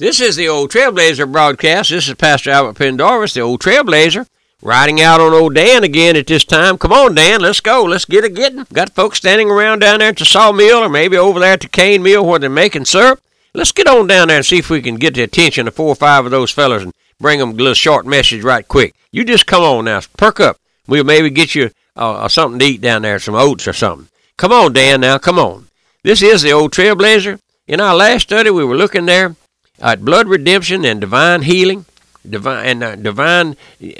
This is the Old Trailblazer broadcast. This is Pastor Albert Pendarvis, the Old Trailblazer, riding out on old Dan again at this time. Come on, Dan, let's go. Let's get it getting. Got folks standing around down there at the sawmill or maybe over there at the cane mill where they're making syrup. Let's get on down there and see if we can get the attention of four or five of those fellas and bring them a little short message right quick. You just come on now, perk up. We'll maybe get you uh, something to eat down there, some oats or something. Come on, Dan, now, come on. This is the Old Trailblazer. In our last study, we were looking there at blood redemption and divine healing, divine and uh, divine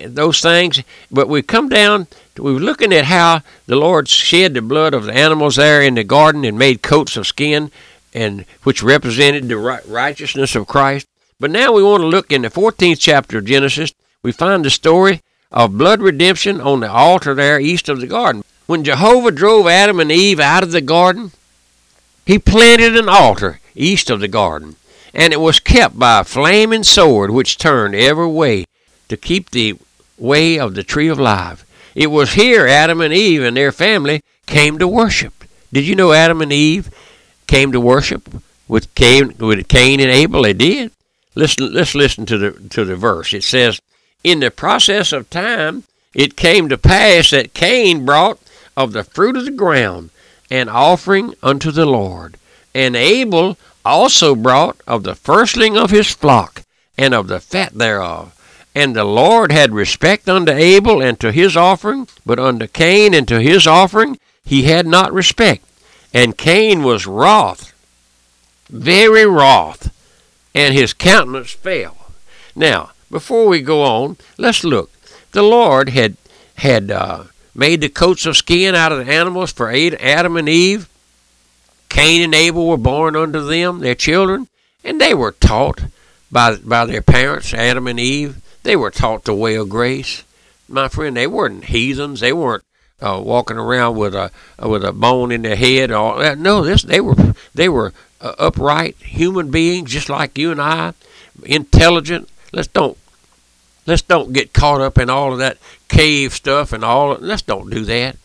those things. But we come down. We were looking at how the Lord shed the blood of the animals there in the garden and made coats of skin, and which represented the righteousness of Christ. But now we want to look in the 14th chapter of Genesis. We find the story of blood redemption on the altar there east of the garden. When Jehovah drove Adam and Eve out of the garden, he planted an altar east of the garden and it was kept by a flaming sword which turned every way to keep the way of the tree of life. It was here Adam and Eve and their family came to worship. Did you know Adam and Eve came to worship with Cain, with Cain and Abel? They did. Listen, let's listen to the to the verse. It says, "In the process of time, it came to pass that Cain brought of the fruit of the ground an offering unto the Lord, and Abel also brought of the firstling of his flock, and of the fat thereof. And the Lord had respect unto Abel and to his offering, but unto Cain and to his offering he had not respect. And Cain was wroth, very wroth, and his countenance fell. Now, before we go on, let's look. The Lord had had uh, made the coats of skin out of the animals for Adam and Eve, Cain and Abel were born unto them, their children, and they were taught by, by their parents, Adam and Eve. They were taught the way of grace. My friend, they weren't heathens. They weren't uh, walking around with a uh, with a bone in their head. Or uh, no, this they were they were uh, upright human beings, just like you and I, intelligent. Let's don't let's don't get caught up in all of that cave stuff and all. Let's don't do that.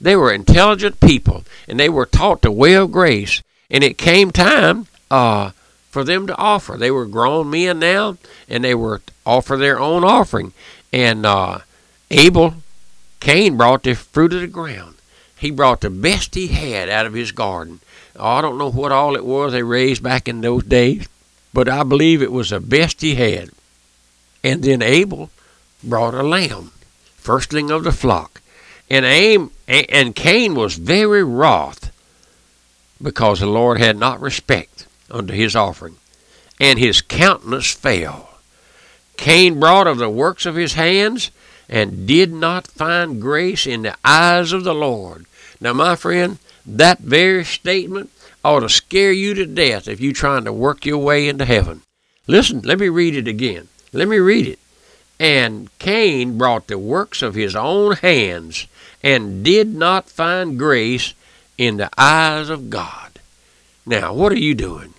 They were intelligent people, and they were taught the way of grace. And it came time uh, for them to offer. They were grown men now, and they were offer their own offering. And uh, Abel, Cain brought the fruit of the ground. He brought the best he had out of his garden. Oh, I don't know what all it was they raised back in those days, but I believe it was the best he had. And then Abel brought a lamb, firstling of the flock. And Aim and Cain was very wroth because the Lord had not respect unto his offering, and his countenance fell. Cain brought of the works of his hands, and did not find grace in the eyes of the Lord. Now, my friend, that very statement ought to scare you to death if you're trying to work your way into heaven. Listen, let me read it again. Let me read it. And Cain brought the works of his own hands and did not find grace in the eyes of God. Now, what are you doing?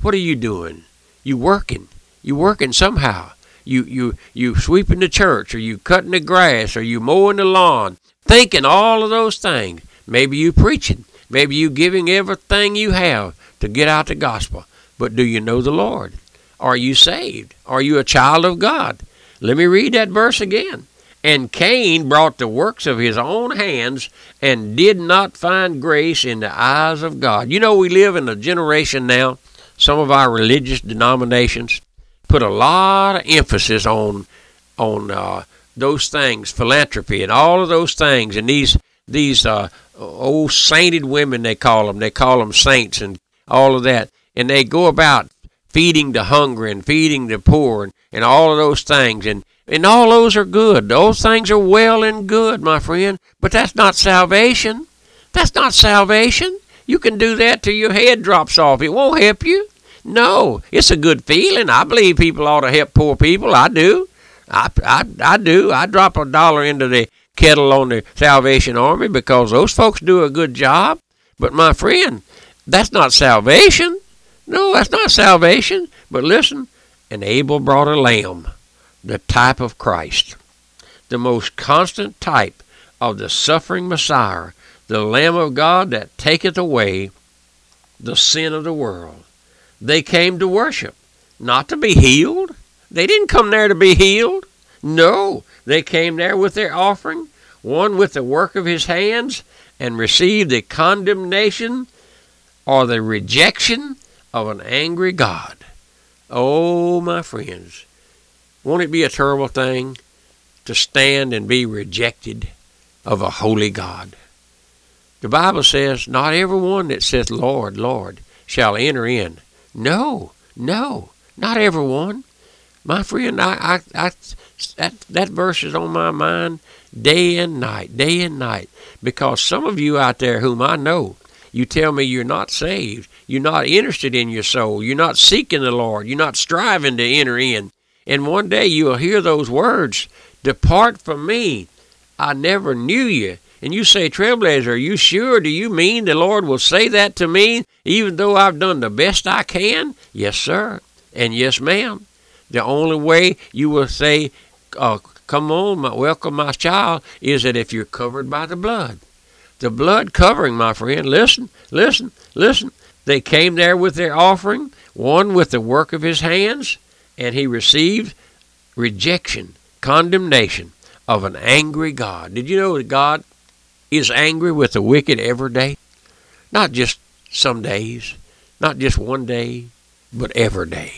What are you doing? You working. You working somehow. You you you sweeping the church or you cutting the grass or you mowing the lawn, thinking all of those things. Maybe you preaching. Maybe you giving everything you have to get out the gospel. But do you know the Lord? Are you saved? Are you a child of God? Let me read that verse again. And Cain brought the works of his own hands and did not find grace in the eyes of God. You know, we live in a generation now, some of our religious denominations put a lot of emphasis on on uh, those things, philanthropy and all of those things, and these these uh, old sainted women they call them. They call them saints and all of that, and they go about feeding the hungry and feeding the poor and, and all of those things. And and all those are good. Those things are well and good, my friend. But that's not salvation. That's not salvation. You can do that till your head drops off. It won't help you. No, it's a good feeling. I believe people ought to help poor people. I do. I, I, I do. I drop a dollar into the kettle on the Salvation Army because those folks do a good job. But my friend, that's not salvation. No, that's not salvation. But listen, and Abel brought a lamb the type of Christ, the most constant type of the suffering Messiah, the Lamb of God that taketh away the sin of the world. They came to worship. not to be healed. They didn't come there to be healed. No, they came there with their offering, one with the work of his hands, and received the condemnation or the rejection of an angry God. Oh, my friends, won't it be a terrible thing to stand and be rejected of a holy God? The Bible says, Not every one that saith, Lord, Lord, shall enter in. No, no, not every one. My friend, I, I, I, that, that verse is on my mind day and night, day and night. Because some of you out there whom I know, you tell me you're not saved. You're not interested in your soul. You're not seeking the Lord. You're not striving to enter in. And one day you'll hear those words Depart from me. I never knew you. And you say, Trailblazer, are you sure? Do you mean the Lord will say that to me, even though I've done the best I can? Yes, sir. And yes, ma'am. The only way you will say, uh, Come on, my, welcome, my child, is that if you're covered by the blood. The blood covering, my friend. Listen, listen, listen. They came there with their offering, one with the work of his hands, and he received rejection, condemnation of an angry God. Did you know that God is angry with the wicked every day. Not just some days, not just one day, but every day.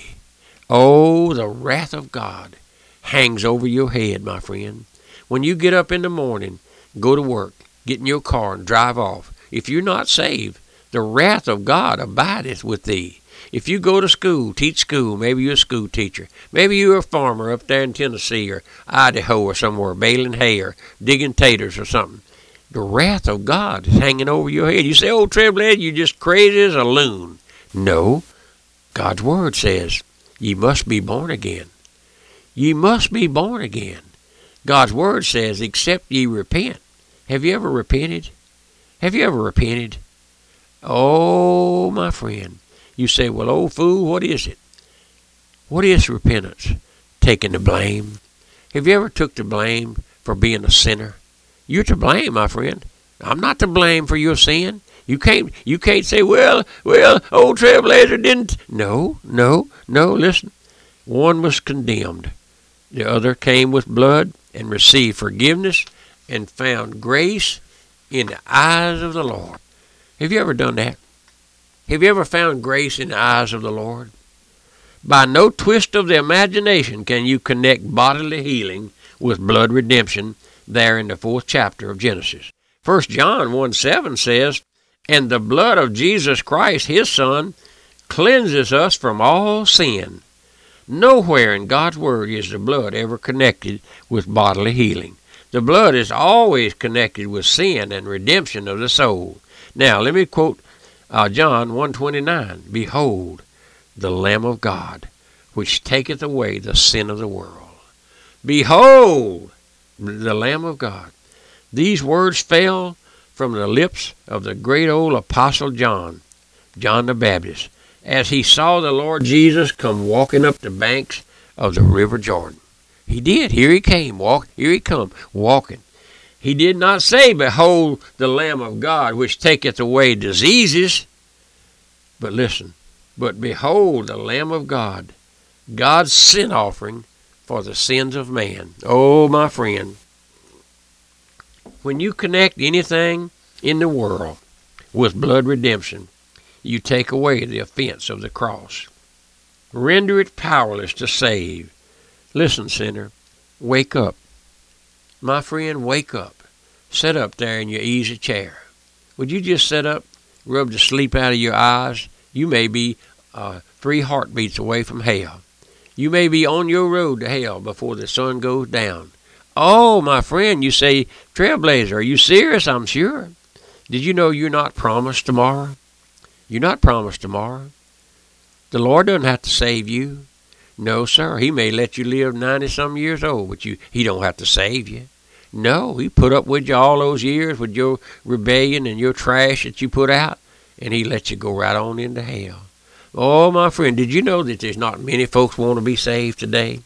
Oh, the wrath of God hangs over your head, my friend. When you get up in the morning, go to work, get in your car, and drive off, if you're not saved, the wrath of God abideth with thee. If you go to school, teach school, maybe you're a school teacher, maybe you're a farmer up there in Tennessee or Idaho or somewhere, baling hay or digging taters or something, the wrath of God is hanging over your head. You say, oh, Trailblazer, you're just crazy as a loon. No, God's word says, ye must be born again. Ye must be born again. God's word says, except ye repent. Have you ever repented? Have you ever repented? Oh, my friend. You say, well, old fool, what is it? What is repentance? Taking the blame. Have you ever took the blame for being a sinner? You're to blame, my friend. I'm not to blame for your sin. You can't you can't say, well, well, old Trailblazer didn't. No, no, no. Listen, one was condemned, the other came with blood and received forgiveness and found grace in the eyes of the Lord. Have you ever done that? Have you ever found grace in the eyes of the Lord? By no twist of the imagination can you connect bodily healing with blood redemption there in the fourth chapter of Genesis. 1 John 1 7 says, And the blood of Jesus Christ, his Son, cleanses us from all sin. Nowhere in God's Word is the blood ever connected with bodily healing. The blood is always connected with sin and redemption of the soul. Now, let me quote uh, John 1.29. Behold, the Lamb of God, which taketh away the sin of the world. Behold, the Lamb of God. These words fell from the lips of the great old Apostle John, John the Baptist, as he saw the Lord Jesus come walking up the banks of the River Jordan. He did. Here he came. Walk. Here he come walking. He did not say, "Behold the Lamb of God, which taketh away diseases." But listen. But behold the Lamb of God, God's sin offering for the sins of man. Oh, my friend, when you connect anything in the world with blood redemption, you take away the offense of the cross. Render it powerless to save. Listen, sinner, wake up. My friend, wake up. Sit up there in your easy chair. Would you just sit up, rub the sleep out of your eyes? You may be uh, three heartbeats away from hell. You may be on your road to hell before the sun goes down. Oh, my friend, you say, Trailblazer, are you serious? I'm sure. Did you know you're not promised tomorrow? You're not promised tomorrow. The Lord doesn't have to save you. No, sir. He may let you live 90 some years old, but you he don't have to save you. No, he put up with you all those years with your rebellion and your trash that you put out, and he let you go right on into hell. Oh, my friend, did you know that there's not many folks want to be saved today?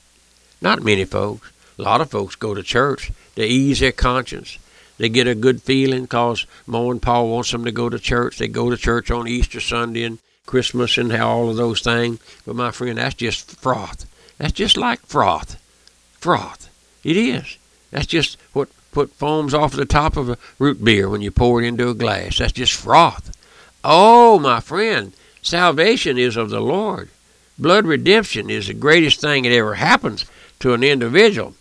Not many folks. A lot of folks go to church to ease their conscience. They get a good feeling because Mom and Pa wants them to go to church. They go to church on Easter Sunday and Christmas and all of those things. But my friend, that's just froth. That's just like froth. Froth. It is. That's just put foams off the top of a root beer when you pour it into a glass. That's just froth. Oh, my friend, salvation is of the Lord. Blood redemption is the greatest thing that ever happens to an individual.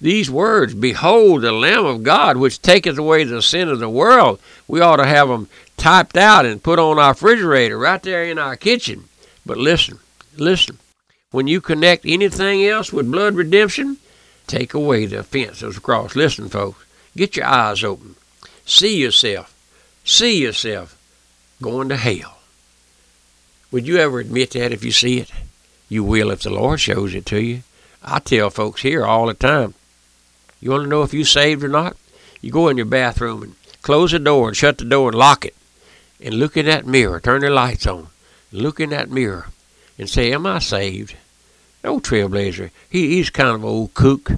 These words, Behold the Lamb of God, which taketh away the sin of the world, we ought to have them typed out and put on our refrigerator right there in our kitchen. But listen, listen. When you connect anything else with blood redemption, take away the offense of the cross. Listen, folks, get your eyes open. See yourself. See yourself going to hell. Would you ever admit that if you see it? You will if the Lord shows it to you. I tell folks here all the time. You want to know if you saved or not? You go in your bathroom and close the door and shut the door and lock it. And look in that mirror. Turn the lights on. Look in that mirror and say, Am I saved? Old trailblazer. He, he's kind of old kook,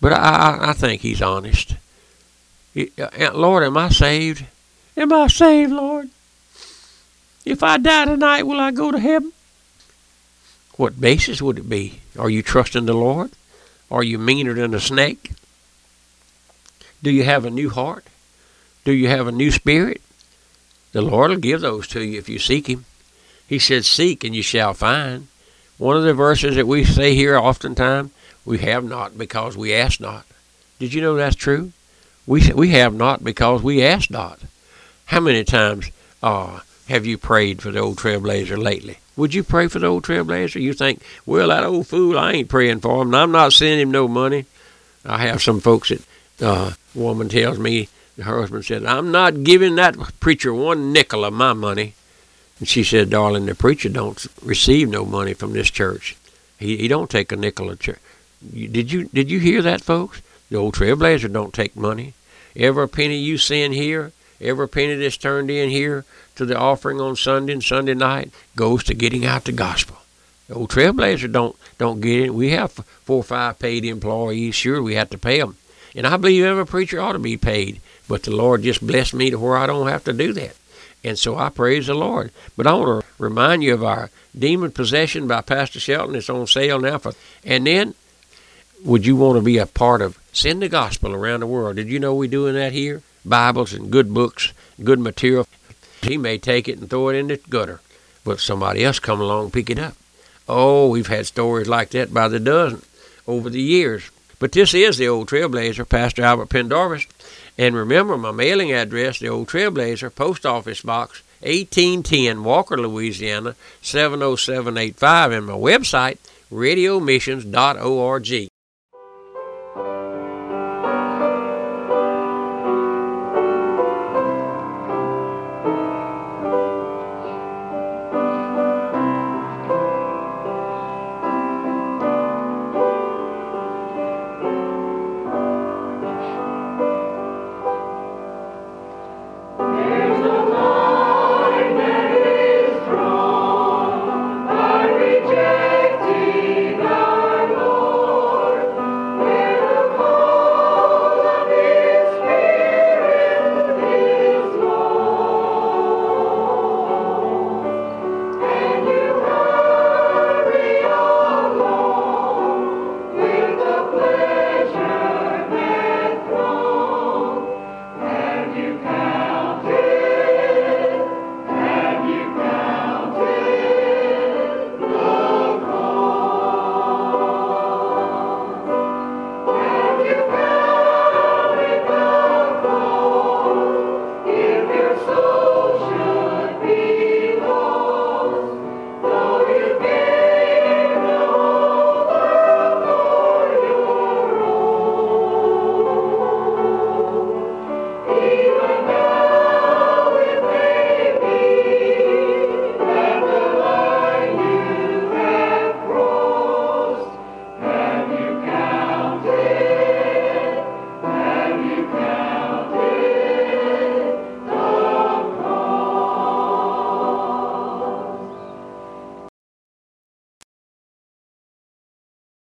but I, I, I think he's honest. He, uh, Lord, am I saved? Am I saved, Lord? If I die tonight, will I go to heaven? What basis would it be? Are you trusting the Lord? Are you meaner than a snake? Do you have a new heart? Do you have a new spirit? The Lord will give those to you if you seek Him. He said, Seek and you shall find. One of the verses that we say here oftentimes, we have not because we ask not. Did you know that's true? We we have not because we ask not. How many times uh, have you prayed for the old trailblazer lately? Would you pray for the old trailblazer? You think, well, that old fool, I ain't praying for him, and I'm not sending him no money. I have some folks that uh, woman tells me her husband said, I'm not giving that preacher one nickel of my money. And she said, darling, the preacher don't receive no money from this church. He, he don't take a nickel of church. Did you did you hear that, folks? The old trailblazer don't take money. Every penny you send here, every penny that's turned in here to the offering on Sunday and Sunday night goes to getting out the gospel. The old trailblazer don't don't get it. We have four or five paid employees. Sure, we have to pay them, and I believe every preacher ought to be paid. But the Lord just blessed me to where I don't have to do that. And so I praise the Lord. But I want to remind you of our Demon Possession by Pastor Shelton. It's on sale now. For, and then, would you want to be a part of Send the Gospel around the world? Did you know we're doing that here? Bibles and good books, good material. He may take it and throw it in the gutter, but somebody else come along and pick it up. Oh, we've had stories like that by the dozen over the years. But this is the old trailblazer, Pastor Albert Pendarvis. And remember my mailing address, the old Trailblazer, Post Office Box 1810, Walker, Louisiana 70785, and my website, radiomissions.org.